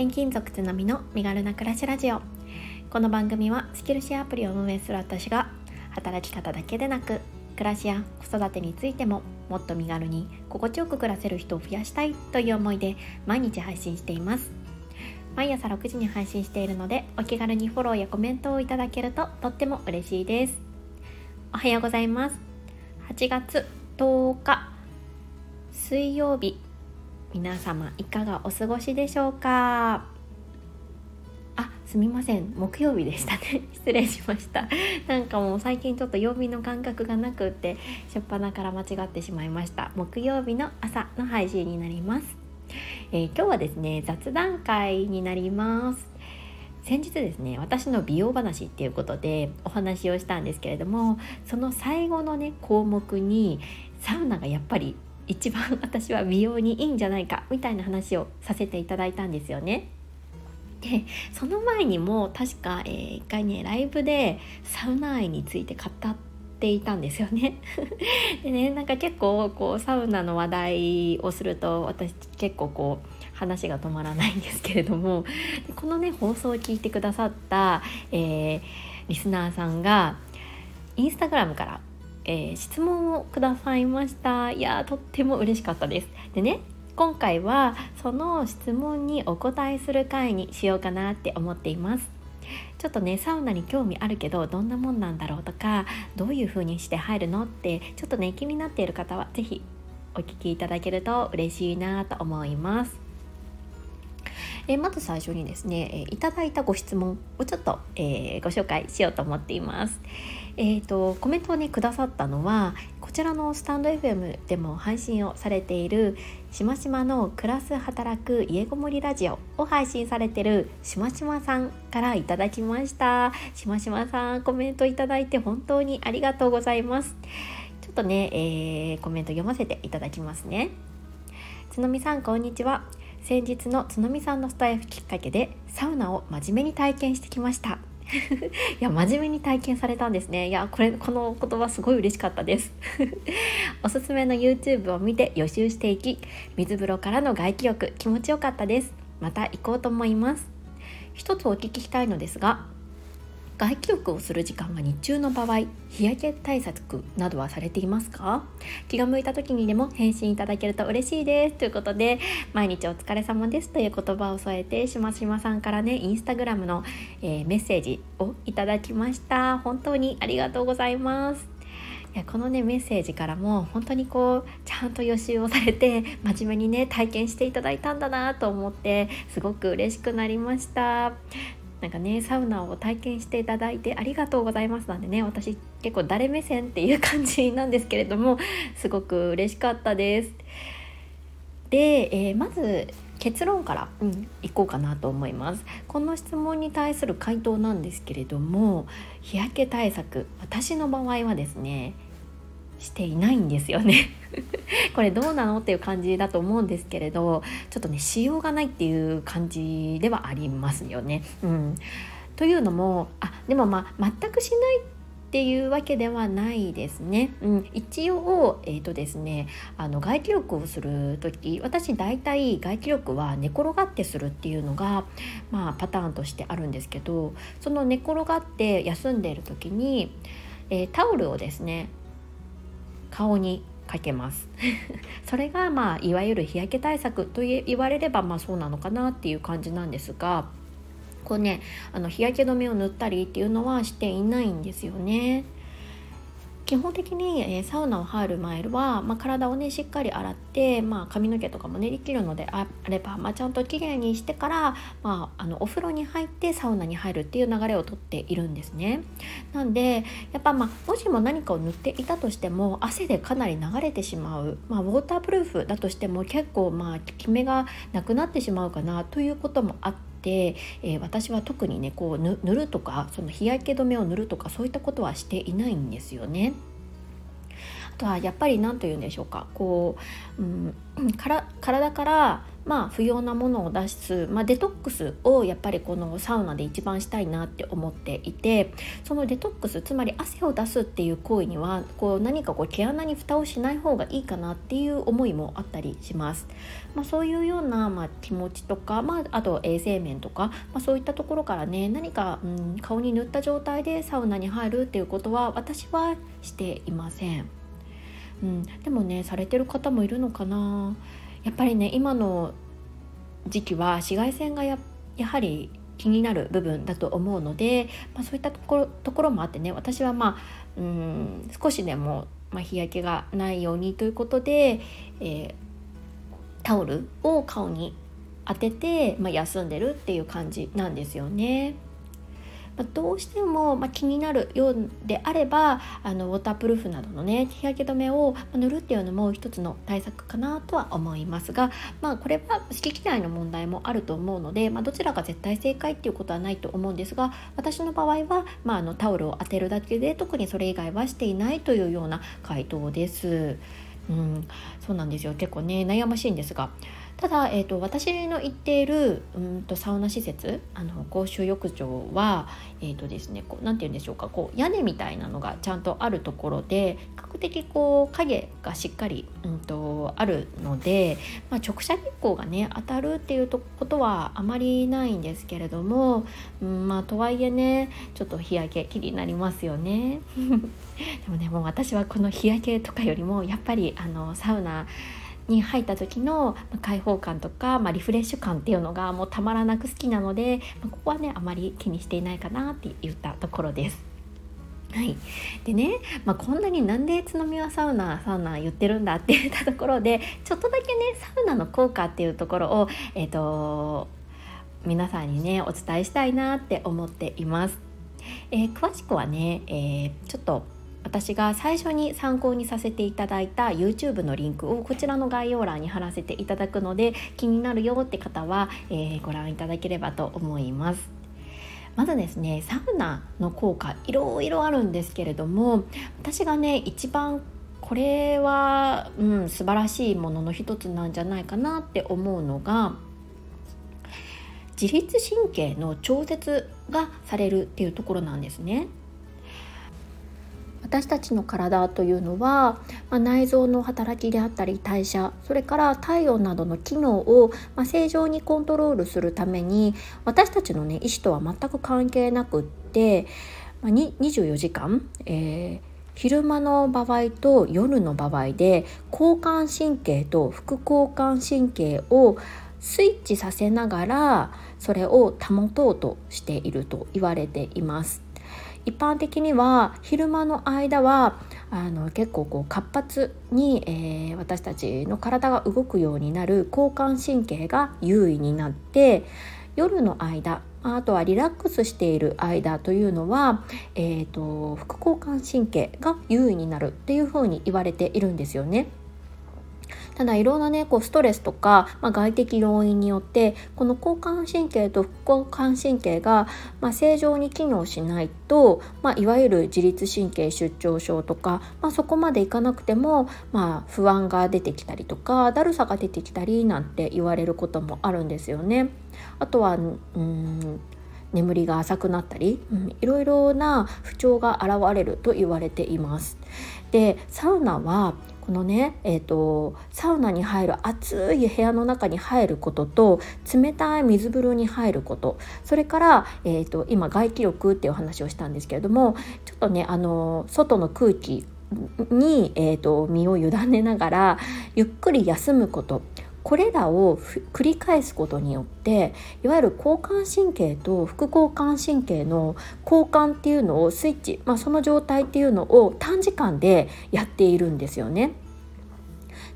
転勤族つのみの身軽な暮らしラジオ。この番組はスキルシェアアプリを運営する私が働き方だけでなく暮らしや子育てについてももっと身軽に心地よく暮らせる人を増やしたいという思いで毎日配信しています。毎朝6時に配信しているのでお気軽にフォローやコメントをいただけるととっても嬉しいです。おはようございます。8月10日水曜日。皆様いかがお過ごしでしょうか？あすみません。木曜日でしたね。失礼しました。なんかもう最近ちょっと曜日の感覚がなくって初っ端から間違ってしまいました。木曜日の朝の配信になります、えー、今日はですね雑談会になります。先日ですね私の美容話っていうことでお話をしたんですけれどもその最後のね項目にサウナがやっぱり一番私は美容にいいんじゃないかみたいな話をさせていただいたんですよね。でその前にも確か、えー、一回ねライブでサウナ愛について語っていたんですよね。でねなんか結構こうサウナの話題をすると私結構こう話が止まらないんですけれどもこのね放送を聞いてくださった、えー、リスナーさんがインスタグラムからえー、質問をくださいました。いやとっても嬉しかったです。でね今回はその質問にお答えする回にしようかなって思っています。ちょっとねサウナに興味あるけどどんなもんなんだろうとかどういう風にして入るのってちょっとね気になっている方は是非お聞きいただけると嬉しいなと思います。えまず最初にですね、えいただいたご質問をちょっと、えー、ご紹介しようと思っています。えーと、コメントをねくださったのはこちらのスタンド FM でも配信をされているしましまの暮らす働く家ごもりラジオを配信されてるしましまさんからいただきました。しましまさんコメントいただいて本当にありがとうございます。ちょっとね、えー、コメント読ませていただきますね。つのみさんこんにちは。先日のつのみさんのスタイフきっかけでサウナを真面目に体験してきました。いや真面目に体験されたんですね。いやこれこの言葉すごい嬉しかったです。おすすめの YouTube を見て予習していき水風呂からの外気浴気持ちよかったです。また行こうと思います。一つお聞きしたいのですが外気浴をする時間が日中の場合日焼け対策などはされていますか？気が向いた時にでも返信いただけると嬉しいです。ということで毎日お疲れ様ですという言葉を添えてしましまさんからねインスタグラムの、えー、メッセージをいただきました。本当にありがとうございます。いやこのねメッセージからも本当にこうちゃんと予習をされて真面目にね体験していただいたんだなと思ってすごく嬉しくなりました。なんかねサウナを体験していただいてありがとうございますなんでね私結構誰目線っていう感じなんですけれどもすごく嬉しかったです。で、えー、まず結論から、うん、いこうかなと思いますこの質問に対する回答なんですけれども日焼け対策私の場合はですねしていないんですよね これどうなのっていう感じだと思うんですけれどちょっとねしようがないっていう感じではありますよね。うん、というのもあでもまあ全くしないっていうわけではないですね。うん、一応、えーとですね、あの外気浴をする時私大体外気浴は寝転がってするっていうのが、まあ、パターンとしてあるんですけどその寝転がって休んでいる時に、えー、タオルをですね顔にかけます それがまあいわゆる日焼け対策と言われればまあそうなのかなっていう感じなんですがこうねあの日焼け止めを塗ったりっていうのはしていないんですよね。基本的に、えー、サウナを入る前は、まあ、体をねしっかり洗って、まあ、髪の毛とかもねできるのであれば、まあ、ちゃんときれいにしてから、まあ、あのお風呂に入ってサウナに入るっていう流れをとっているんですね。なんでやっぱ、まあ、もしも何かを塗っていたとしても汗でかなり流れてしまう、まあ、ウォータープルーフだとしても結構まあ効き目がなくなってしまうかなということもあって。えー、私は特にねこう塗るとかその日焼け止めを塗るとかそういったことはしていないんですよね。あとはやっぱり何と言うんでしょうかこう、うん、から体からまあ、不要なものを出す、まあ、デトックスをやっぱりこのサウナで一番したいなって思っていてそのデトックスつまり汗を出すっていう行為にはこう何かこう毛穴に蓋をしない方がいいかなっていう思いもあったりします。まあ、そういうような、まあ、気持ちとか、まあ、あと衛生面とか、まあ、そういったところからね何か、うん、顔に塗った状態でサウナに入るっていうことは私はしていません。うん、でもねされてる方もいるのかなやっぱりね今の時期は紫外線がややはり気になる部分だと思うので、まあ、そういったところところもあってね私はまあうん少しでも、まあ、日焼けがないようにということで、えー、タオルを顔に当てて、まあ、休んでるっていう感じなんですよね。まあ、どうしても、ま気になるようであればあのウォータープルーフなどのね日焼け止めを塗るっていうのも一つの対策かなとは思いますが、まあ、これは好き嫌いの問題もあると思うので、まあ、どちらが絶対正解っていうことはないと思うんですが私の場合は、まあ、あのタオルを当てるだけで特にそれ以外はしていないというような回答です。うん、そうなんですよ結構ね悩ましいんですがただ、えーと、私の行っているうんとサウナ施設あの公衆浴場はえーとですね、こうなんて言うんでしょうかこう屋根みたいなのがちゃんとあるところで比較的こう影がしっかり、うんと、あるので、まあ、直射日光がね当たるっていうことはあまりないんですけれども、うん、まあとはいえねちょっと日焼け気になりますよね。でもねもう私はこの日焼けとかよりもやっぱりあのサウナに入った時の開放感とか、まあ、リフレッシュ感っていうのがもうたまらなく好きなので、まあ、ここはねあまり気にしていないかなって言ったところです。はい、でね、まあ、こんなになんで津宮サウナサウナ言ってるんだって言ったところでちょっとだけねサウナの効果っていうところを、えーと、皆さんにねお伝えしたいなって思っています。えー、詳しくはね、えー、ちょっと私が最初に参考にさせていただいた YouTube のリンクをこちらの概要欄に貼らせていただくので気になるよって方は、えー、ご覧いただければと思います。まずですねサウナの効果いろいろあるんですけれども私がね一番これは、うん、素晴らしいものの一つなんじゃないかなって思うのが自律神経の調節がされるっていうところなんですね。私たちの体というのは、まあ、内臓の働きであったり代謝それから体温などの機能を、まあ、正常にコントロールするために私たちの、ね、意思とは全く関係なくって、まあ、24時間、えー、昼間の場合と夜の場合で交感神経と副交感神経をスイッチさせながらそれを保とうとしていると言われています。一般的には昼間の間はあの結構こう活発に、えー、私たちの体が動くようになる交感神経が優位になって夜の間あとはリラックスしている間というのは、えーと副交感神経が優位になるっていうふうに言われているんですよね。ただいろんなねこうストレスとか、まあ、外的要因によってこの交感神経と副交感神経が、まあ、正常に機能しないと、まあ、いわゆる自律神経失調症とか、まあ、そこまでいかなくても、まあ、不安が出てきたりとかだるさが出てきたりなんて言われることもあるんですよね。あとはうん眠りが浅くなったり、うん、いろいろな不調が現れると言われています。でサウナはこのね、えーと、サウナに入る暑い部屋の中に入ることと冷たい水風呂に入ること。それから、えーと、今外気浴っていう話をしたんですけれどもちょっとねあの外の空気に、えーと身を委ねながらゆっくり休むことこれらを繰り返すことによっていわゆる交感神経と副交感神経の交換っていうのをスイッチ、まあ、その状態っていうのを短時間でやっているんですよね。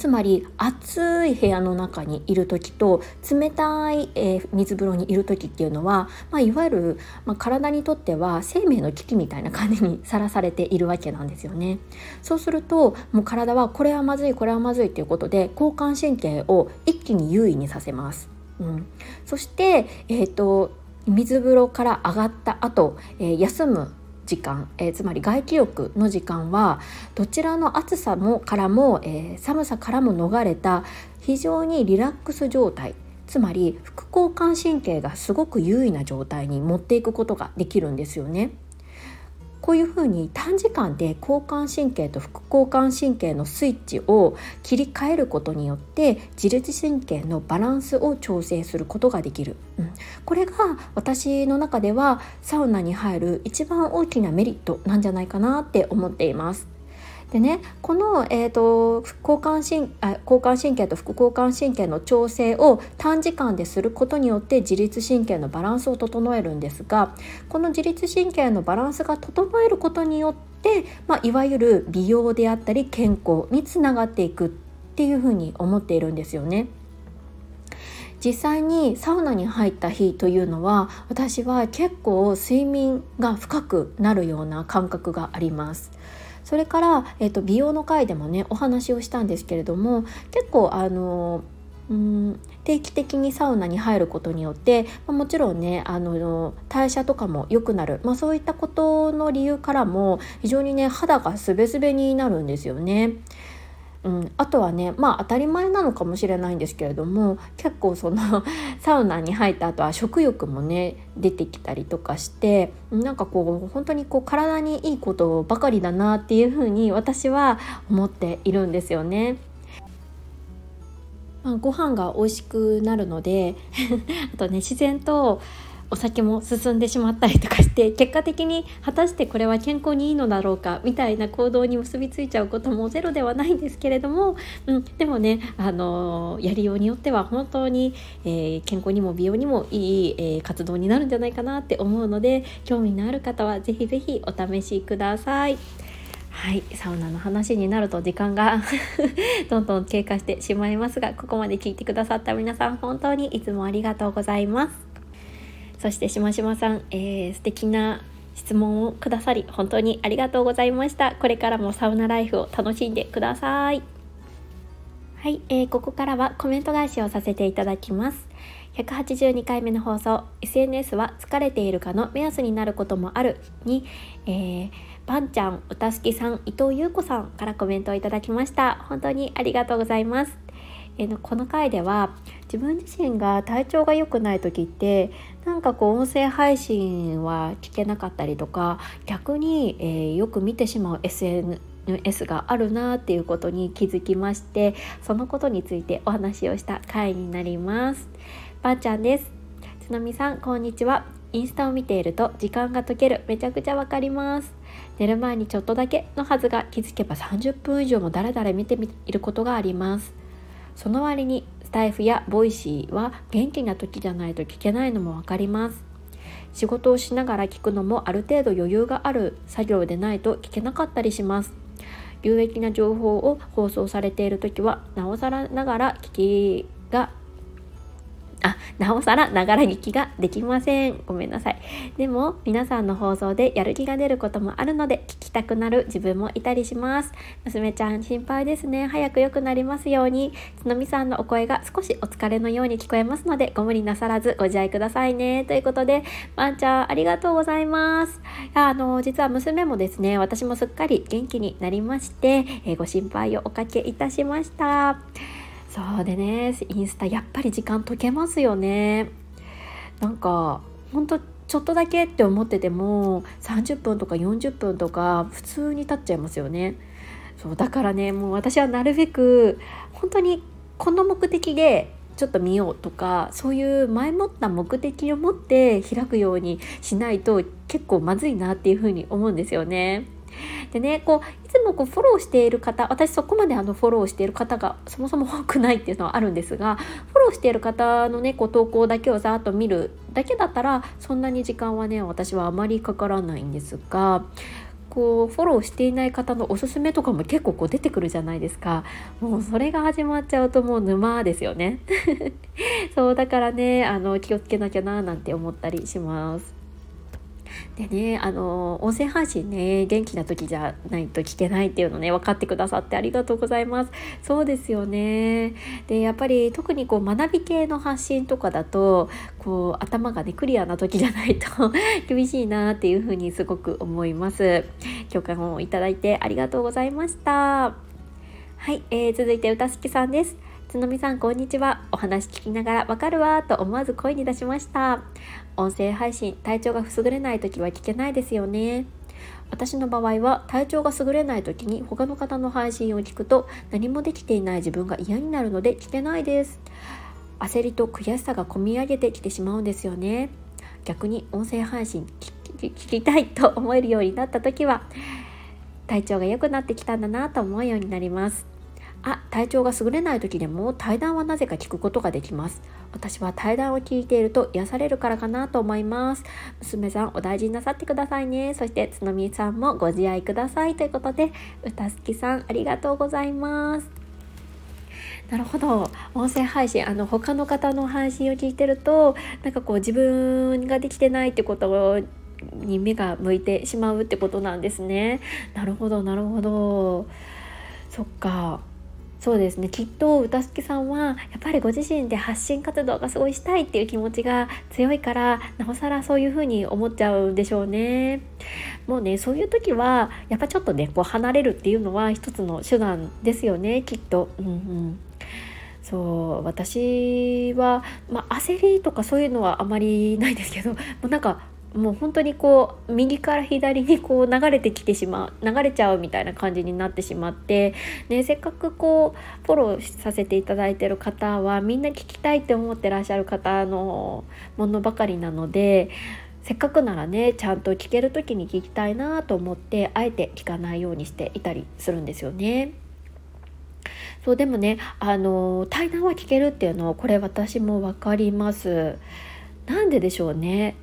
つまり暑い部屋の中にいる時と冷たい、えー、水風呂にいる時っていうのは、まあ、いわゆる、まあ、体にとっては生命の危機みたいな感じにさらされているわけなんですよね。そうするともう体はこれはまずいこれはまずいということで交感神経を一気に優位にさせます。うん、そして、えーと、水風呂から上がった後、えー、休む時間、えー、つまり外気浴の時間はどちらの暑さもからも、えー、寒さからも逃れた非常にリラックス状態つまり副交感神経がすごく優位な状態に持っていくことができるんですよね。こういうふうに短時間で交感神経と副交感神経のスイッチを切り替えることによって自律神経のバランスを調整することができる、うん、これが私の中ではサウナに入る一番大きなメリットなんじゃないかなって思っています。でねこの、えーと、交感神あ交感神経と副交感神経の調整を短時間ですることによって自律神経のバランスを整えるんですがこの自律神経のバランスが整えることによって、まあ、いわゆる美容であったり健康につながっていくっていうふうに思っているんですよね。実際にサウナに入った日というのは私は結構睡眠が深くなるような感覚があります。それから、えーと、美容の回でもねお話をしたんですけれども結構あのうん定期的にサウナに入ることによって、ま、もちろんねあの代謝とかも良くなる、まあ、そういったことの理由からも非常にね肌がすべすべになるんですよね。うん、あとはねまあ当たり前なのかもしれないんですけれども結構その サウナに入った後は食欲もね出てきたりとかしてなんかこう本当にこう体にいいことばかりだなっていうふうに私は思っているんですよね。まあ、ご飯が美味しくなるので あとね自然とお酒も進んでしまったりとかして結果的に果たしてこれは健康にいいのだろうかみたいな行動に結びついちゃうこともゼロではないんですけれども、うん、でもね、あのやりようによっては本当に、えー、健康にも美容にもいい、えー、活動になるんじゃないかなって思うので興味のある方は是非是非お試しください。はい、サウナの話になると時間が どんどん経過してしまいますがここまで聞いてくださった皆さん本当にいつもありがとうございます。そしてしましまさん、えー、素敵な質問をくださり本当にありがとうございました。これからもサウナライフを楽しんでください。はい、えー、ここからはコメント返しをさせていただきます。182回目の放送 SNS は疲れているかの目安になることもあるに、えー、ばんちゃん、歌好きさん、伊藤優子さんからコメントをいただきました。本当にありがとうございます。えー、この回では自分自身が体調が良くない時ってなんかこう音声配信は聞けなかったりとか逆に、えー、よく見てしまう SNS があるなっていうことに気づきましてそのことについてお話をした回になります。ばあちゃんです。つのみさんこんにちは。インスタを見ていると時間が溶ける。めちゃくちゃわかります。寝る前にちょっとだけのはずが気づけば30分以上もだらだら見ていることがあります。その割にスタエフや Voicy は元気な時じゃないと聞けないのも分かります。仕事をしながら聞くのもある程度余裕がある作業でないと聞けなかったりします。有益な情報を放送されている時はなおさらながら聞きが、なおさらながら聞きができません。ごめんなさい。でも、皆さんの放送でやる気が出ることもあるので、聞きたくなる自分もいたりします。娘ちゃん心配ですね。早く良くなりますように。つのみさんのお声が少しお疲れのように聞こえますので、ご無理なさらずご自愛くださいね。ということで、ワンちゃんありがとうございます。あの、実は娘もですね、私もすっかり元気になりまして、えー、ご心配をおかけいたしました。そうでねインスタやっぱり時間解けますよねなんかほんとちょっとだけって思ってても30分とか40分とか普通に経っちゃいますよねそうだからねもう私はなるべく本当にこの目的でちょっと見ようとかそういう前もった目的を持って開くようにしないと結構まずいなっていうふうに思うんですよね。でねこういつもこうフォローしている方私そこまであのフォローしている方がそもそも多くないっていうのはあるんですがフォローしている方のねこう投稿だけをざーっと見るだけだったらそんなに時間はね私はあまりかからないんですがこうフォローしていない方のおすすめとかも結構こう出てくるじゃないですか。もうそれが始まっちゃうともう沼ですよね。そうだからねあの気をつけなきゃななんて思ったりします。でねあの音声配信ね元気な時じゃないと聞けないっていうのね分かってくださってありがとうございます。そうですよね。でやっぱり特にこう学び系の発信とかだとこう頭がねクリアな時じゃないと 厳しいなっていうふうにすごく思います。共感をいただいてありがとうございました。はい、えー、続いて歌好きさんです。つのみさんこんにちは。お話聞きながらわかるわと思わず声に出しました。音声配信体調が優れない時は聞けないですよね。私の場合は体調が優れない時に他の方の配信を聞くと何もできていない自分が嫌になるので聞けないです。焦りと悔しさがこみ上げてきてしまうんですよね。逆に音声配信聞きたいと思えるようになった時は体調が良くなってきたんだなと思うようになります。あ体調が優れない時でも対談はなぜか聞くことができます。私は対談を聞いていると癒されるからかなと思います。娘さんお大事になさってくださいね。そしてつのみさんもご自愛ください。ということで歌好きさんありがとうございます。なるほど。音声配信あの他の方の配信を聞いてるとなんかこう自分ができてないってことに目が向いてしまうってことなんですね。なるほどなるほど。そっか。そうですねきっと歌好きさんはやっぱりご自身で発信活動がすごいしたいっていう気持ちが強いからなおさらそういうふうに思っちゃうんでしょうね。もうねそういう時はやっぱちょっとねこう離れるっていうのは一つの手段ですよねきっと。うんうんそう私は、まあ、焦りとかそういうのはあまりないですけどもうなんかもう本当にこう右から左にこう流れてきてしまう流れちゃうみたいな感じになってしまって、ね、せっかくこうフォローさせていただいてる方はみんな聞きたいって思ってらっしゃる方のものばかりなのでせっかくならねちゃんと聞ける時に聞きたいなと思ってあえて聞かないようにしていたりするんですよね。そうでもねあの対談は聞けるっていうのはこれ私も分かります。なんででしょうね。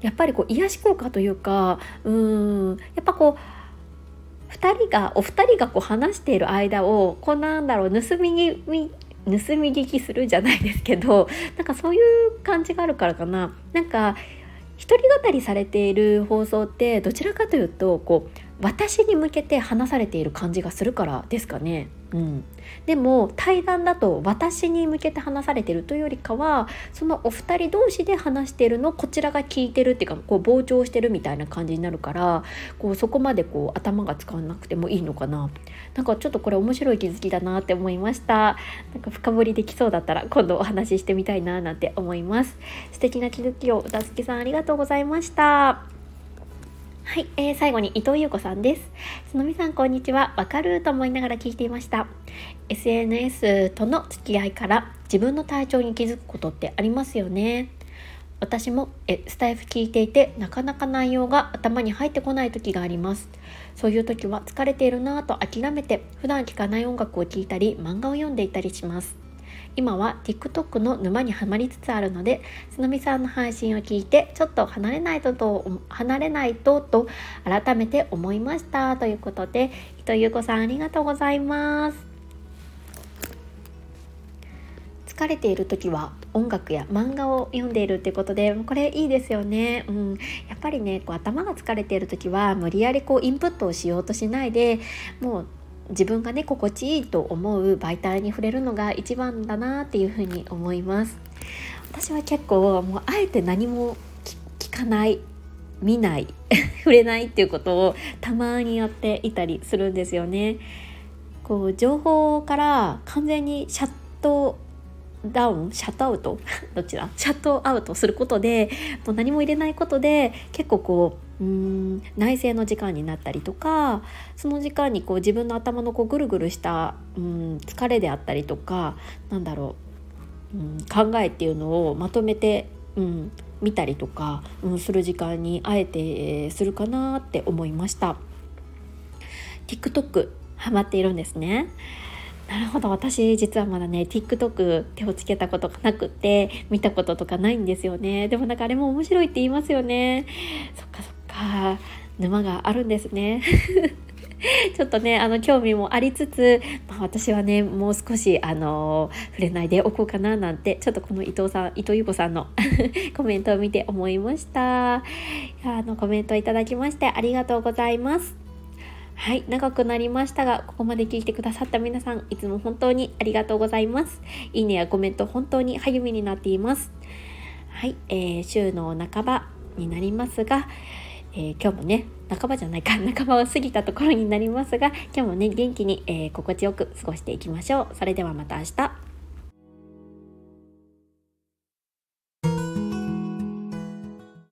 やっぱりこう癒し効果というかうんやっぱこう2人がお二人がこう話している間をこうなんだろう盗みに盗み聞きするじゃないですけどなんかそういう感じがあるからかな。なんか一人語りされている放送ってどちらかというとこう私に向けて話されている感じがするからですかね。うん、でも対談だと私に向けて話されてるというよりかはそのお二人同士で話してるのこちらが聞いてるっていうかこう膨張してるみたいな感じになるからこうそこまでこう頭が使わなくてもいいのかな。なんかちょっとこれ面白い気づきだなって思いました。なんか深掘りできそうだったら今度お話ししてみたいななんて思います。素敵な気づきを歌好きさんありがとうございました。はい、えー、最後に伊藤優子さんです。つのみさんこんにちは。わかると思いながら聞いていました。SNS との付き合いから自分の体調に気づくことってありますよね。私もえスタイフ聞いていてなかなか内容が頭に入ってこない時があります。そういう時は疲れているなぁと諦めて普段聴かない音楽を聴いたり漫画を読んでいたりします。今は TikTok の沼にはまりつつあるのでつのみさんの配信を聞いてちょっと離れないとと離れないとと改めて思いました。ということで伊藤優子さんありがとうございます。疲れている時は音楽や漫画を読んでいるってことでこれいいですよね、うん、やっぱりねこう頭が疲れている時は無理やりこうインプットをしようとしないでもう自分がね心地いいと思う媒体に触れるのが一番だなっていうふうに思います。私は結構もうあえて何も聞かない見ない 触れないっていうことをたまにやっていたりするんですよね。こう情報から完全にシャットダウンシャットアウト？どちらシャットアウトすることでもう何も入れないことで結構こううーん内省の時間になったりとかその時間にこう自分の頭のこうぐるぐるしたうん疲れであったりとかなんだろう、うん、考えっていうのをまとめて、うん、見たりとか、うん、する時間にあえてするかなって思いました。TikTok ハマっているんですね。なるほど私実はまだね TikTok 手をつけたことがなくて見たこととかないんですよねでもなんかあれも面白いって言いますよねそっかそっか沼があるんですね ちょっとねあの興味もありつつ、まあ、私はねもう少しあの触れないでおこうかななんてちょっとこの伊藤さん伊藤優子さんの コメントを見て思いましたあのコメントいただきましてありがとうございますはい、長くなりましたが、ここまで聞いてくださった皆さん、いつも本当にありがとうございます。いいねやコメント、本当に励みになっています。はい、えー、週の半ばになりますが、えー、今日もね半ばじゃないか 半ばを過ぎたところになりますが今日もね元気に、えー、心地よく過ごしていきましょう。それではまた明日。